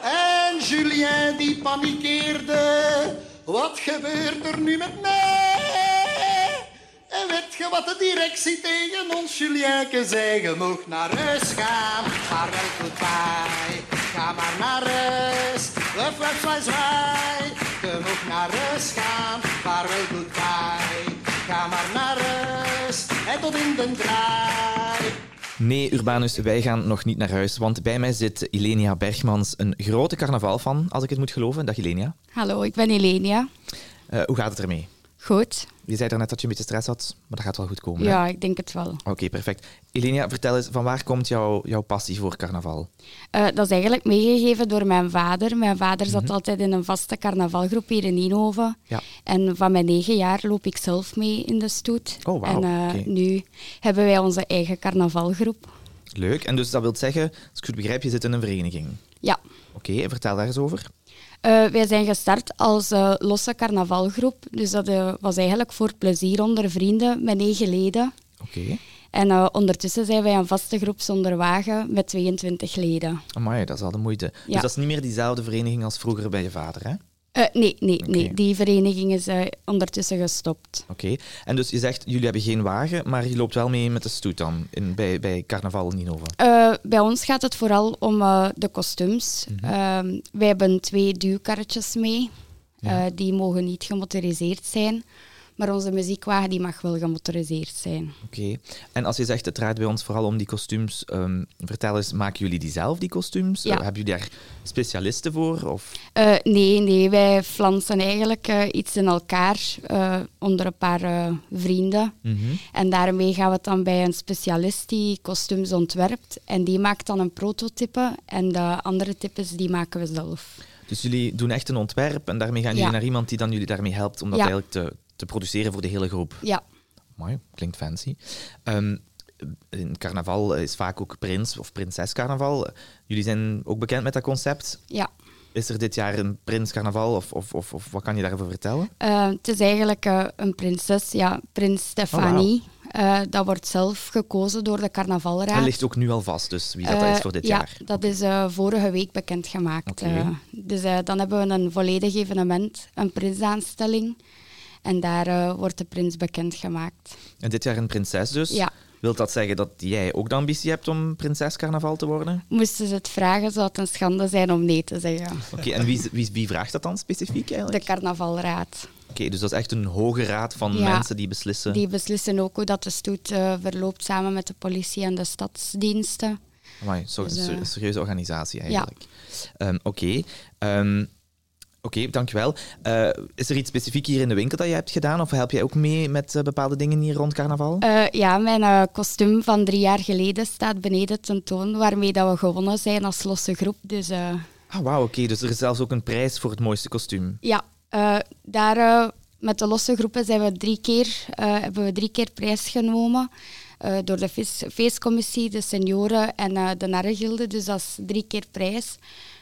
En Julien die panikeerde, wat gebeurt er nu met mij? En weet je wat de directie tegen ons Julienke zei? Je mag naar huis gaan, vaarwel goodbye. Ga maar naar huis, wuif, zwaai, zwaai. Je mag naar huis gaan, vaarwel goodbye. Ga maar naar huis, en tot in de draai. Nee, Urbanus, wij gaan nog niet naar huis, want bij mij zit Ilenia Bergmans, een grote carnavalfan, als ik het moet geloven. Dag Ilenia. Hallo, ik ben Elenia. Eh, hoe gaat het ermee? Goed. Je zei daarnet dat je een beetje stress had, maar dat gaat wel goed komen. hè? Ja, ik denk het wel. Oké, perfect. Elenia, vertel eens, van waar komt jouw, jouw passie voor carnaval? Eh, dat is eigenlijk meegegeven door mijn vader. Mijn vader zat Mhm. altijd in een vaste carnavalgroep hier in Nienhoven. Ja. En van mijn negen jaar loop ik zelf mee in de stoet. Oh, wauw, En eh, nu hebben wij onze eigen carnavalgroep. Leuk. En dus dat wil zeggen, als ik goed begrijp, je zit in een vereniging. Ja. Oké, en vertel daar eens over. Eh, wij zijn gestart als eh, losse carnavalgroep. Dus dat eh, was eigenlijk voor plezier onder vrienden met negen leden. Oké. En ondertussen zijn wij een vaste groep zonder wagen met 22 leden. Amai, dat is al de moeite. Dus dat is niet meer diezelfde vereniging als vroeger bij je vader, hè? Eh, nee, nee, nee, die vereniging is eh, ondertussen gestopt. Oké. En dus je zegt, jullie hebben geen wagen, maar je loopt wel mee met de stoet dan, in, bij, bij Carnaval in Ninove. Eh, bij ons gaat het vooral om de kostuums. Ehm, wij hebben twee duwkarretjes mee. Die mogen niet gemotoriseerd zijn. Maar onze muziekwagen die mag wel gemotoriseerd zijn. Oké. En als je zegt, het draait bij ons vooral om die kostuums, ehm, vertel eens, maken jullie die zelf, die kostuums? Ja. Eh, hebben jullie daar specialisten voor? Of... Eh, nee, nee, wij flansen eigenlijk eh, iets in elkaar onder een paar vrienden. Mhm. En daarmee gaan we het dan bij een specialist die kostuums ontwerpt. En die maakt dan een prototype. En de andere types die maken we zelf. Dus jullie doen echt een ontwerp en daarmee gaan jullie Ja. naar iemand die dan jullie daarmee helpt om dat Ja. eigenlijk te, te produceren voor de hele groep. Ja. Mooi, klinkt fancy. Ehm, in carnaval is vaak ook prins of prinses carnaval. Jullie zijn ook bekend met dat concept. Ja. Is er dit jaar een prins carnaval of, of, of, of wat kan je daarover vertellen? Eh, het is eigenlijk eh, een prinses, ja, prins Stefanie. Eh, dat wordt zelf gekozen door de carnavalraad. Dat ligt ook nu al vast, dus wie dat, dat is voor dit ja, jaar. dat is eh, vorige week bekendgemaakt. Oké. Eh, dus eh, dan hebben we een volledig evenement, een prinsaanstelling. En daar eh, wordt de prins bekendgemaakt. En dit jaar een prinses dus. Ja. Wilt dat zeggen dat jij ook de ambitie hebt om prinses carnaval te worden? Moesten ze het vragen, zou het een schande zijn om nee te zeggen. Oké, en wie, wie, wie vraagt dat dan specifiek eigenlijk? De carnavalraad. Oké, dus dat is echt een hoge raad van Ja, mensen die beslissen. Die beslissen ook hoe dat de stoet eh, verloopt samen met de politie en de stadsdiensten. Amai, zo, Dus, een eh, ser- serieuze organisatie eigenlijk. Ehm, Oké, Ehm, oké, dankjewel. Eh, is er iets specifiek hier in de winkel dat je hebt gedaan? Of help jij ook mee met eh, bepaalde dingen hier rond carnaval? Eh, ja, mijn kostuum van drie jaar geleden staat beneden tentoon, waarmee dat we gewonnen zijn als losse groep. Dus Ah, wauw, oké. Dus er is zelfs ook een prijs voor het mooiste kostuum. ja, daar met de losse groepen zijn we drie keer, hebben we drie keer prijs genomen. door de feest, feestcommissie, de senioren en de narrengilde. Dus dat is drie keer prijs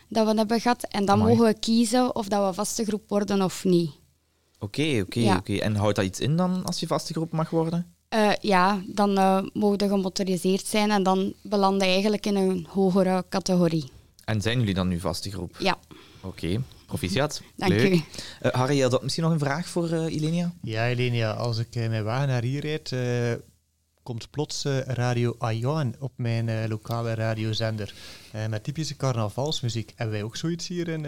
dat we hebben gehad. En dan Amai. mogen we kiezen of dat we vaste groep worden of niet. Oké, oké, Ja. oké. En houdt dat iets in dan als je vaste groep mag worden? Eh, ja, dan eh mogen we gemotoriseerd zijn en dan belanden we eigenlijk in een hogere categorie. En zijn jullie dan nu vaste groep? Ja. Oké, proficiat. Dank Leuk. u. Eh, Harry, je had misschien nog een vraag voor eh Ilenia? Ja, Elenia, als ik mijn wagen naar hier rijd, eh, komt plots eh, Radio Ayan op mijn eh, lokale radiozender. Eh, met typische carnavalsmuziek. Hebben wij ook zoiets hier in?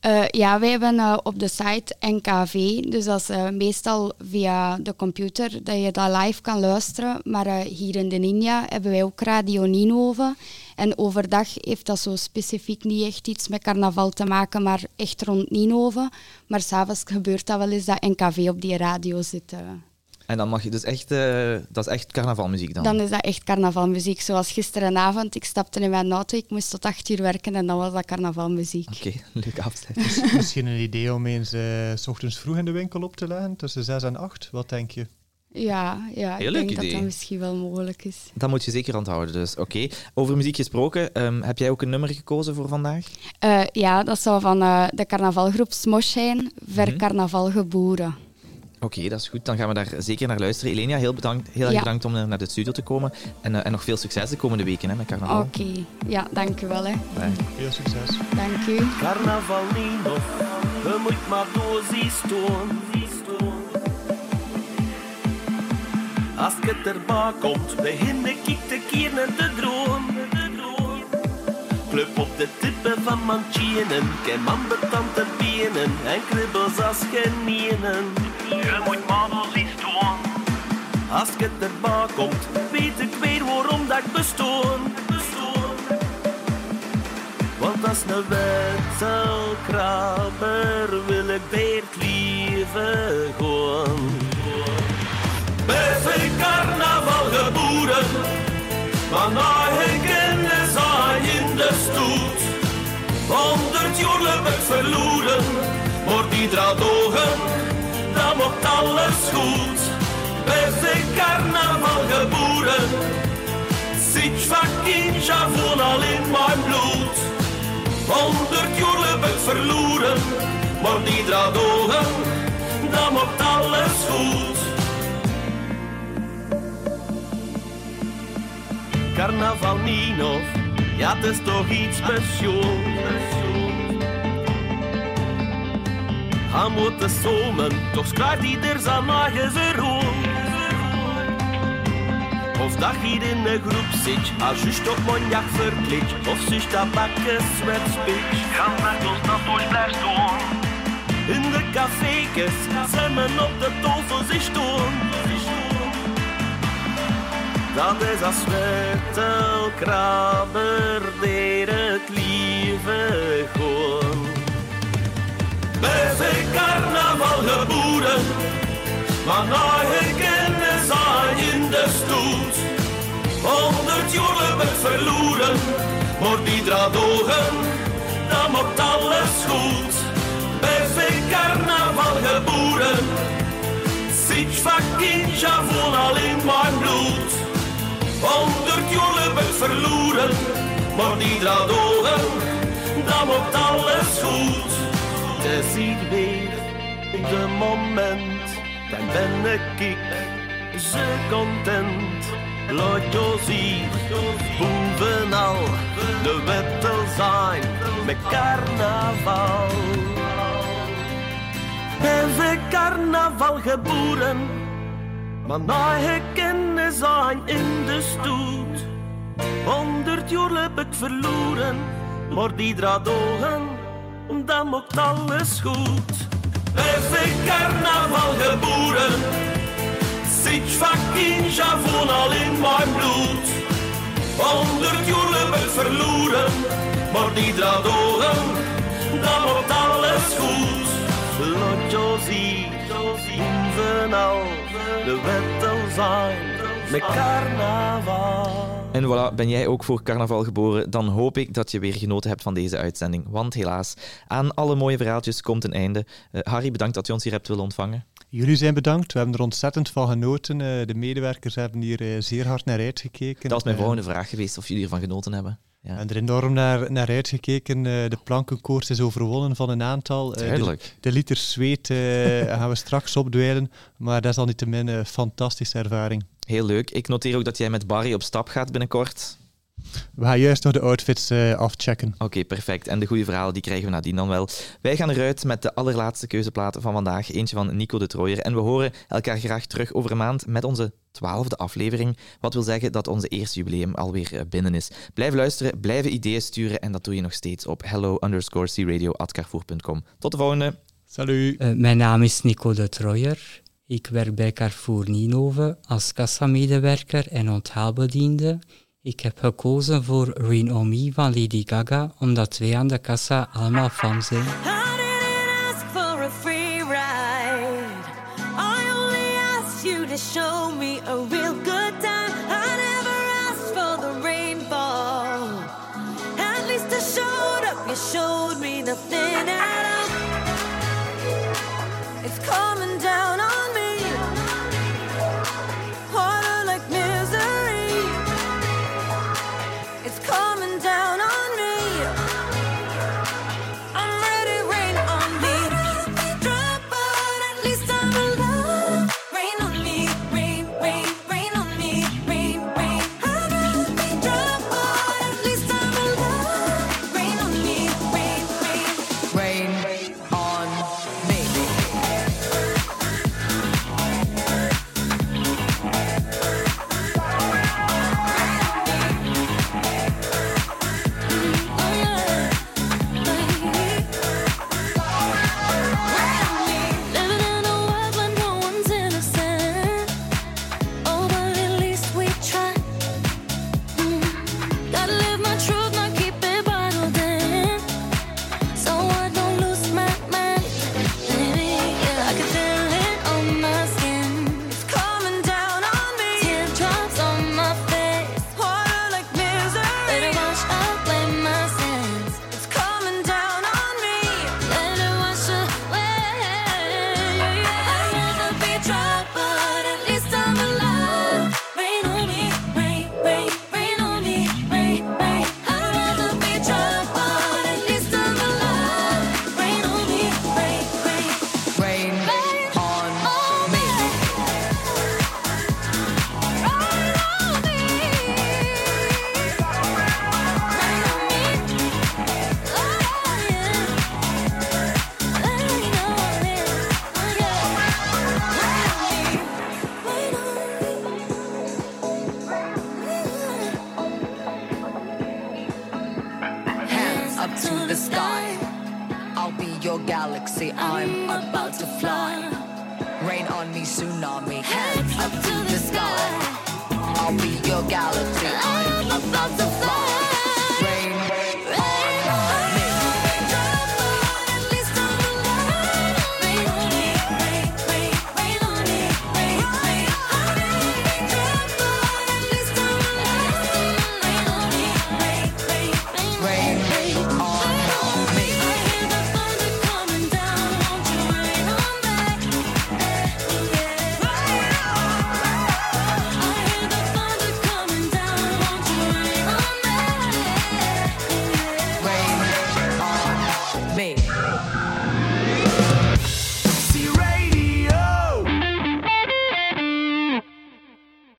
Eh, ja, wij hebben op de site NKV, dus dat is meestal via de computer dat je dat live kan luisteren. Maar hier in de Ninja hebben wij ook Radio Ninove. En overdag heeft dat zo specifiek niet echt iets met carnaval te maken, maar echt rond Ninove. Maar s'avonds gebeurt dat wel eens dat NKV op die radio zit. En dan mag je dus echt... eh, dat is echt carnavalmuziek dan? Dan is dat echt carnavalmuziek. Zoals gisterenavond, ik stapte in mijn auto, ik moest tot acht uur werken en dan was dat carnavalmuziek. Oké, leuke afsluiting. Mis- Misschien een idee om eens eh, s ochtends vroeg in de winkel op te leggen, tussen 6 en 8. Wat denk je? Ja, ja Heel ik leuk denk dat idee. dat misschien wel mogelijk is. Dat moet je zeker onthouden, dus oké. Over muziek gesproken, ehm, heb jij ook een nummer gekozen voor vandaag? Eh, ja, dat zou van eh, de carnavalgroep Smosh zijn, Ver Mhm. Carnaval Geboren. Oké, dat is goed. Dan gaan we daar zeker naar luisteren. Elenia, heel, bedankt, heel erg Ja. bedankt om eh, naar de studio te komen. En, eh, en nog veel succes de komende weken hè, met carnaval. Oké, ja, dank u wel. Hè. Bye. Veel succes. Dank u. Carnaval niet nog, we moet maar door zien stoon. Als het erbij komt, begin ik te keren te droom. Club op de tippen van manchinen, ken man betante benen en kribbels als genienen. Je moet maar door zien stoon. Als het erbij komt, weet ik weer waarom dat ik bestoon. Want als een wetselkraber wil ik weer het leven gewoon. Bij carnaval geboren, maar na hun kennis aan in de stoet. Honderd ik verloren, maar die draad ogen, dan mocht alles goed. Bij carnaval geboren, zit fucking Javon al in mijn bloed. Honderd jaar heb ik verloren, maar die draad ogen, dan mocht alles goed. Carnaval niet nog, ja het is toch iets speciaals. Hij moet de zomen, toch schrijft ieder zijn eigen roem. Of dat je in een groep zit, als je op monjak verkleed, of ze tabakken zwetspitch. Gaan met ons dat ooit blijft doen. In de cafékes, zijn men op de tafel zich stoon. Dat is als wettelkraber, die het lieve gewoon. Bij zijn carnaval geboren, maar hun kennis aan in de stoet. Honderd heb ik verloren, maar die draad ogen, dan mocht alles goed. Bij zijn carnaval geboren, zit fucking Javon al in mijn bloed. Honderd heb ik verloren, maar die draad ogen, dan mocht alles goed. Het is hier weer de moment, dan ben ik zo content. Laat je zien, bovenal de wettel zijn met carnaval. Ben carnaval geboren, maar na herkennen zijn in de stoet. Honderd jaar heb ik verloren, maar die draad ogen, dan mocht alles goed. Ben carnaval geboren, zit fucking Javon al in mijn bloed. Heb ik verloren, maar die draad ogen, dan mocht alles goed. Je zien, bovenal de wettel zijn met carnaval. En voilà, ben jij ook voor carnaval geboren? Dan hoop ik dat je weer genoten hebt van deze uitzending. Want helaas, aan alle mooie verhaaltjes komt een einde. Uh, Harry, bedankt dat je ons hier hebt willen ontvangen. Jullie zijn bedankt. We hebben er ontzettend van genoten. Uh, de medewerkers hebben hier uh, zeer hard naar uitgekeken. Dat was mijn volgende vraag geweest, of jullie ervan genoten hebben. Ja. En er enorm naar, naar uitgekeken. de plankenkoers is overwonnen van een aantal. Duidelijk. De, de, liters zweet gaan we straks opdwijlen. Maar dat is al niet te min een fantastische ervaring. Heel leuk. Ik noteer ook dat jij met Barry op stap gaat binnenkort. We gaan juist nog de outfits uh, afchecken. Oké, perfect. En de goede verhalen die krijgen we nadien dan wel. Wij gaan eruit met de allerlaatste keuzeplaten van vandaag. Eentje van Nico de Trooier. En we horen elkaar graag terug over een maand met onze twaalfde aflevering. Wat wil zeggen dat onze eerste jubileum alweer eh, binnen is. Blijf luisteren, blijven ideeën sturen. En dat doe je nog steeds op hello underscore Tot de volgende. Salut. Uh, mijn naam is Nico de Trooier. Ik werk bij Carrefour Ninove als kassamedewerker en onthaalbediende. Ik heb gekozen voor Rain On Me van Lady Gaga, omdat wij aan de kassa allemaal fan zijn.